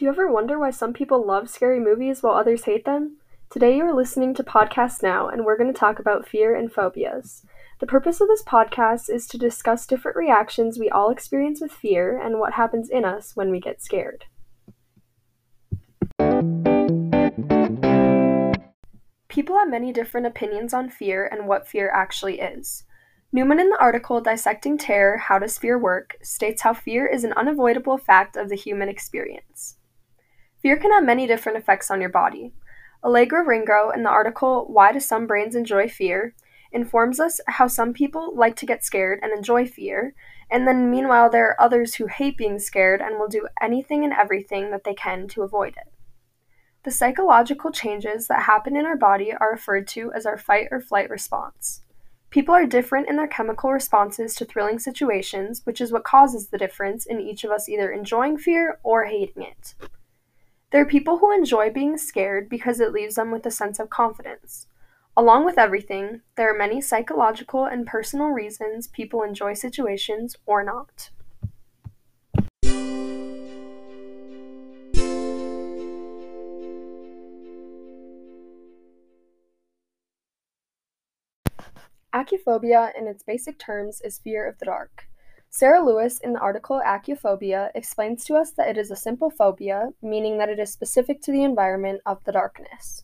Do you ever wonder why some people love scary movies while others hate them? Today you are listening to Podcast Now, and we're going to talk about fear and phobias. The purpose of this podcast is to discuss different reactions we all experience with fear and what happens in us when we get scared. People have many different opinions on fear and what fear actually is. Newman, in the article Dissecting Terror How Does Fear Work, states how fear is an unavoidable fact of the human experience. Fear can have many different effects on your body. Allegra Ringo, in the article Why Do Some Brains Enjoy Fear, informs us how some people like to get scared and enjoy fear, and then meanwhile there are others who hate being scared and will do anything and everything that they can to avoid it. The psychological changes that happen in our body are referred to as our fight or flight response. People are different in their chemical responses to thrilling situations, which is what causes the difference in each of us either enjoying fear or hating it. There are people who enjoy being scared because it leaves them with a sense of confidence. Along with everything, there are many psychological and personal reasons people enjoy situations or not. Achluophobia, in its basic terms, is fear of the dark. Sarah Lewis, in the article Achluophobia, explains to us that it is a simple phobia, meaning that it is specific to the environment of the darkness.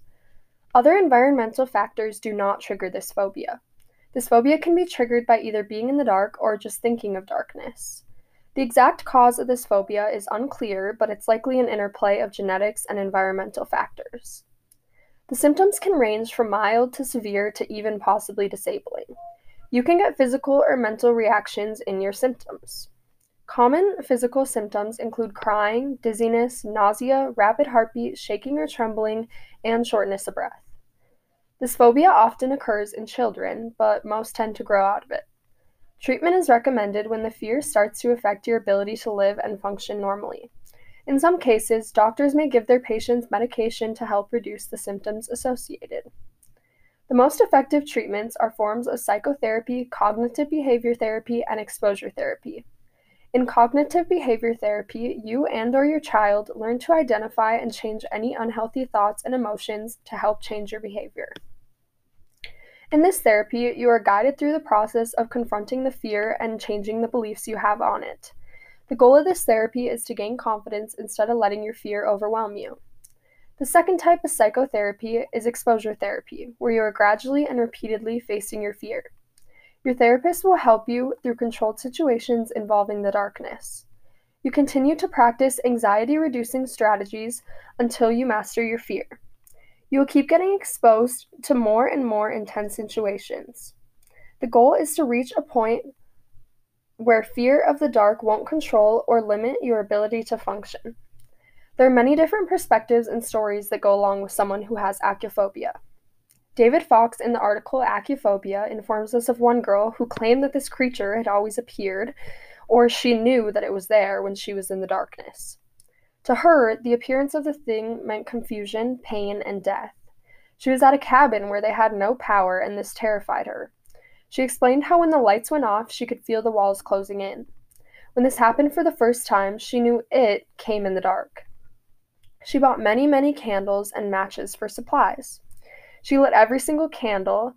Other environmental factors do not trigger this phobia. This phobia can be triggered by either being in the dark or just thinking of darkness. The exact cause of this phobia is unclear, but it's likely an interplay of genetics and environmental factors. The symptoms can range from mild to severe to even possibly disabling. You can get physical or mental reactions in your symptoms. Common physical symptoms include crying, dizziness, nausea, rapid heartbeat, shaking or trembling, and shortness of breath. This phobia often occurs in children, but most tend to grow out of it. Treatment is recommended when the fear starts to affect your ability to live and function normally. In some cases, doctors may give their patients medication to help reduce the symptoms associated. The most effective treatments are forms of psychotherapy, cognitive behavior therapy, and exposure therapy. In cognitive behavior therapy, you and or your child learn to identify and change any unhealthy thoughts and emotions to help change your behavior. In this therapy, you are guided through the process of confronting the fear and changing the beliefs you have on it. The goal of this therapy is to gain confidence instead of letting your fear overwhelm you. The second type of psychotherapy is exposure therapy, where you are gradually and repeatedly facing your fear. Your therapist will help you through controlled situations involving the darkness. You continue to practice anxiety reducing strategies until you master your fear. You will keep getting exposed to more and more intense situations. The goal is to reach a point where fear of the dark won't control or limit your ability to function. There are many different perspectives and stories that go along with someone who has achluophobia. David Fox, in the article Achluophobia, informs us of one girl who claimed that this creature had always appeared, or she knew that it was there when she was in the darkness. To her, the appearance of the thing meant confusion, pain, and death. She was at a cabin where they had no power, and this terrified her. She explained how when the lights went off, she could feel the walls closing in. When this happened for the first time, she knew it came in the dark. She bought many, many candles and matches for supplies. She lit every single candle,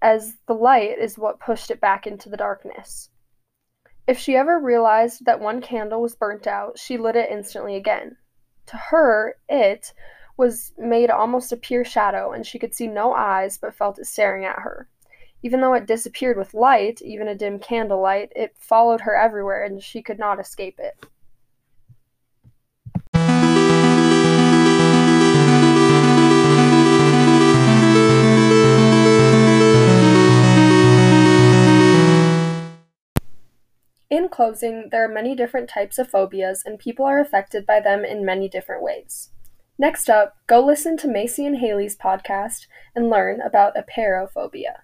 as the light is what pushed it back into the darkness. If she ever realized that one candle was burnt out, she lit it instantly again. To her, it was made almost a pure shadow, and she could see no eyes but felt it staring at her. Even though it disappeared with light, even a dim candlelight, it followed her everywhere and she could not escape it. In closing, there are many different types of phobias, and people are affected by them in many different ways. Next up, go listen to Macy and Haley's podcast and learn about apeirophobia.